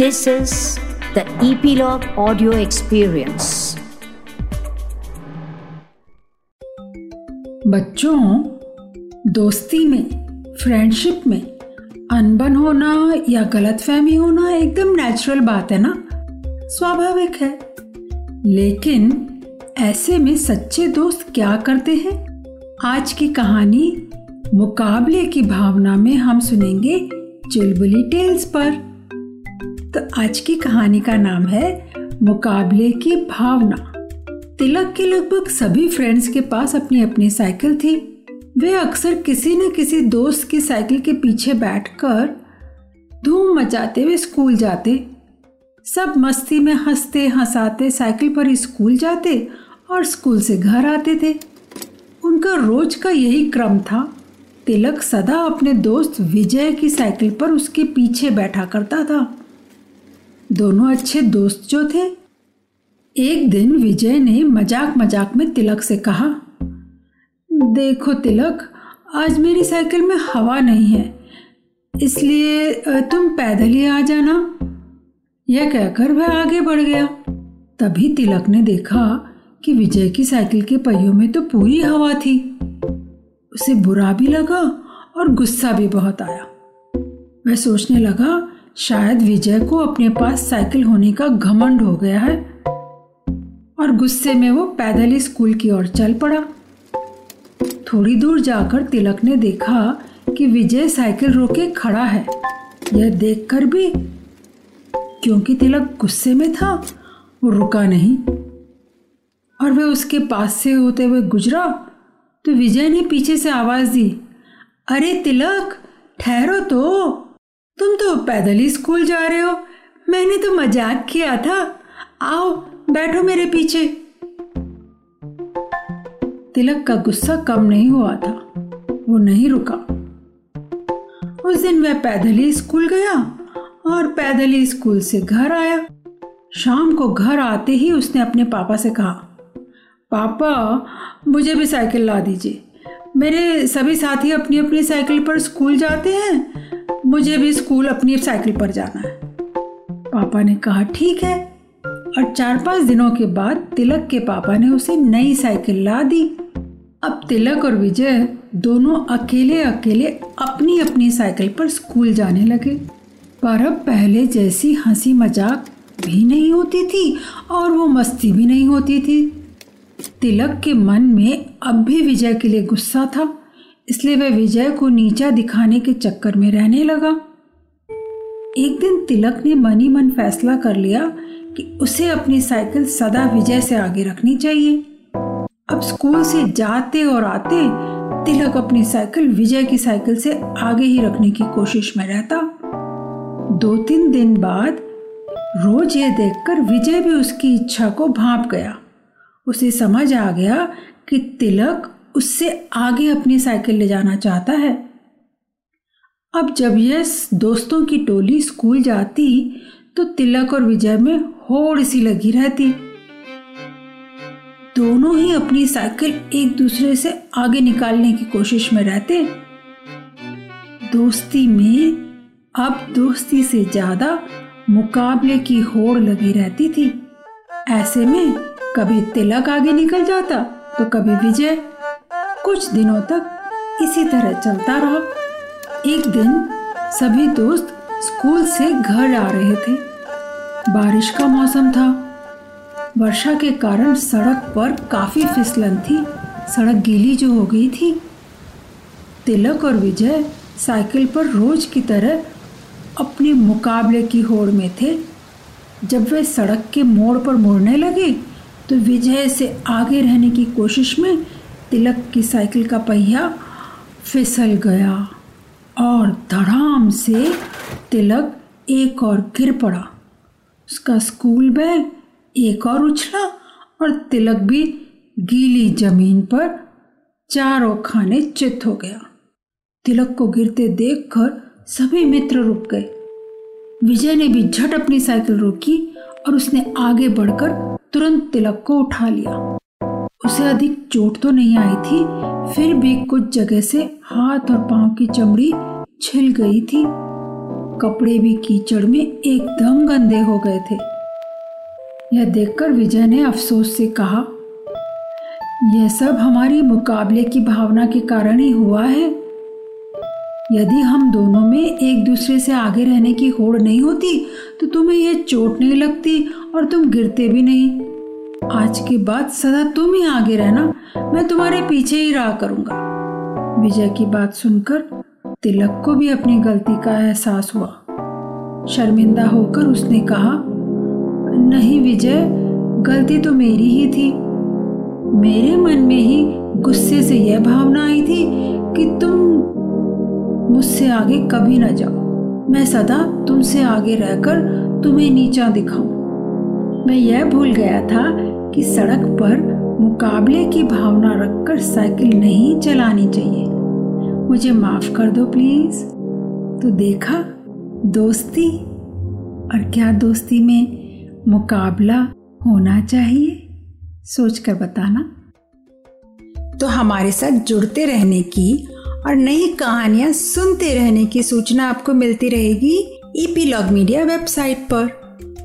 This is the Epilogue Audio Experience. बच्चों, दोस्ती में फ्रेंडशिप में, अनबन होना या गलतफहमी होना एकदम नेचुरल बात है ना? स्वाभाविक है। लेकिन ऐसे में सच्चे दोस्त क्या करते हैं? आज की कहानी मुकाबले की भावना में हम सुनेंगे चुलबुली टेल्स पर। तो आज की कहानी का नाम है मुकाबले की भावना। तिलक के लगभग सभी फ्रेंड्स के पास अपनी अपनी साइकिल थी। वे अक्सर किसी न किसी दोस्त की साइकिल के पीछे बैठकर धूम मचाते हुए स्कूल जाते। सब मस्ती में हँसते हंसाते साइकिल पर स्कूल जाते और स्कूल से घर आते थे। उनका रोज का यही क्रम था। तिलक सदा अपने दोस्त विजय की साइकिल पर उसके पीछे बैठा करता था। दोनों अच्छे दोस्त जो थे। एक दिन विजय ने मज़ाक मज़ाक में तिलक से कहा, देखो तिलक, आज मेरी साइकिल में हवा नहीं है, इसलिए तुम पैदल ही आ जाना। यह कहकर वह आगे बढ़ गया। तभी तिलक ने देखा कि विजय की साइकिल के पहियों में तो पूरी हवा थी। उसे बुरा भी लगा और गुस्सा भी बहुत आया। वह सोचने लगा शायद विजय को अपने पास साइकिल होने का घमंड हो गया है। और गुस्से में वो पैदल ही स्कूल की ओर चल पड़ा। थोड़ी दूर जाकर तिलक ने देखा कि विजय साइकिल रोके खड़ा है। यह देखकर भी क्योंकि तिलक गुस्से में था, वो रुका नहीं। और वह उसके पास से होते हुए गुजरा तो विजय ने पीछे से आवाज़ दी, अरे तिलक, ठहरो तो। तुम तो पैदल ही स्कूल जा रहे हो। मैंने तो मज़ाक किया था। आओ, बैठो मेरे पीछे। तिलक का गुस्सा कम नहीं हुआ था। वो नहीं रुका। उस दिन वह पैदल ही स्कूल गया और पैदल ही स्कूल से घर आया। शाम को घर आते ही उसने अपने पापा से कहा, पापा, मुझे भी साइकिल ला दीजिए। मेरे सभी साथी अपनी अपनी साइकिल पर स्कूल जाते हैं। मुझे भी स्कूल अपनी साइकिल पर जाना है। पापा ने कहा, ठीक है। और चार पाँच दिनों के बाद तिलक के पापा ने उसे नई साइकिल ला दी। अब तिलक और विजय दोनों अकेले अकेले अपनी अपनी साइकिल पर स्कूल जाने लगे। पर अब पहले जैसी हँसी मज़ाक भी नहीं होती थी और वो मस्ती भी नहीं होती थी। तिलक के मन में अब भी विजय के लिए गुस्सा था। इसलिए वह विजय को नीचा दिखाने के चक्कर में रहने लगा। एक दिन तिलक ने मनी मन फैसला कर लिया कि उसे अपनी साइकिल सदा विजय से आगे रखनी चाहिए। अब स्कूल से जाते और आते तिलक अपनी साइकिल विजय की साइकिल से आगे ही रखने की कोशिश में रहता। दो तीन दिन बाद रोज ये देखकर विजय भी उसकी इच्छा को भाप गया। उसे समझ आ गया कि तिलक उससे आगे अपनी साइकिल ले जाना चाहता है। अब जब यह दोस्तों की टोली स्कूल जाती तो तिलक और विजय में होड़ सी लगी रहती। दोनों ही अपनी साइकिल एक दूसरे से आगे निकालने की कोशिश में रहते। दोस्ती में अब दोस्ती से ज़्यादा मुकाबले की होड़ लगी रहती थी। ऐसे में कभी तिलक आगे निकल जाता तो कभी विजय कुछ दिनों तक इसी तरह चलता रहा। एक दिन सभी दोस्त स्कूल से घर आ रहे थे। बारिश का मौसम था। वर्षा के कारण सड़क पर काफ़ी फिसलन थी। सड़क गीली जो हो गई थी। तिलक और विजय साइकिल पर रोज की तरह अपने मुकाबले की होड़ में थे। जब वे सड़क के मोड़ पर मुड़ने लगे तो विजय से आगे रहने की कोशिश में तिलक की साइकिल का पहिया फिसल गया और धड़ाम से तिलक एक और गिर पड़ा। उसका स्कूल बैग एक और उछला और तिलक भी गीली ज़मीन पर चारों खाने चित हो गया। तिलक को गिरते देखकर सभी मित्र रुक गए। विजय ने भी झट अपनी साइकिल रोकी और उसने आगे बढ़कर तुरंत तिलक को उठा लिया। उसे अधिक चोट तो नहीं आई थी, फिर भी कुछ जगह से हाथ और पाँव की चमड़ी छिल गई थी। कपड़े भी कीचड़ में एकदम गंदे हो गए थे। यह देखकर विजय ने अफसोस से कहा, यह सब हमारी मुकाबले की भावना के कारण ही हुआ है। यदि हम दोनों में एक दूसरे से आगे रहने की होड़ नहीं होती तो तुम्हें यह चोट नहीं लगती और तुम गिरते भी नहीं। आज के बाद सदा तुम ही आगे रहना, मैं तुम्हारे पीछे ही रहा करूँगा। विजय की बात सुनकर तिलक को भी अपनी गलती का एहसास हुआ। शर्मिंदा होकर उसने कहा, नहीं विजय, गलती तो मेरी ही थी। मेरे मन में ही गुस्से से यह भावना आई थी कि तुम मुझसे आगे कभी न जाओ। मैं सदा तुमसे आगे रहकर तुम्हें नीचा दिखाऊँ। मैं यह भूल गया था कि सड़क पर मुकाबले की भावना रखकर साइकिल नहीं चलानी चाहिए। मुझे माफ़ कर दो, प्लीज़। तो देखा, दोस्ती, और क्या दोस्ती में मुकाबला होना चाहिए, सोचकर बताना। तो हमारे साथ जुड़ते रहने की और नई कहानियाँ सुनते रहने की सूचना आपको मिलती रहेगी ईपी लॉग मीडिया वेबसाइट पर।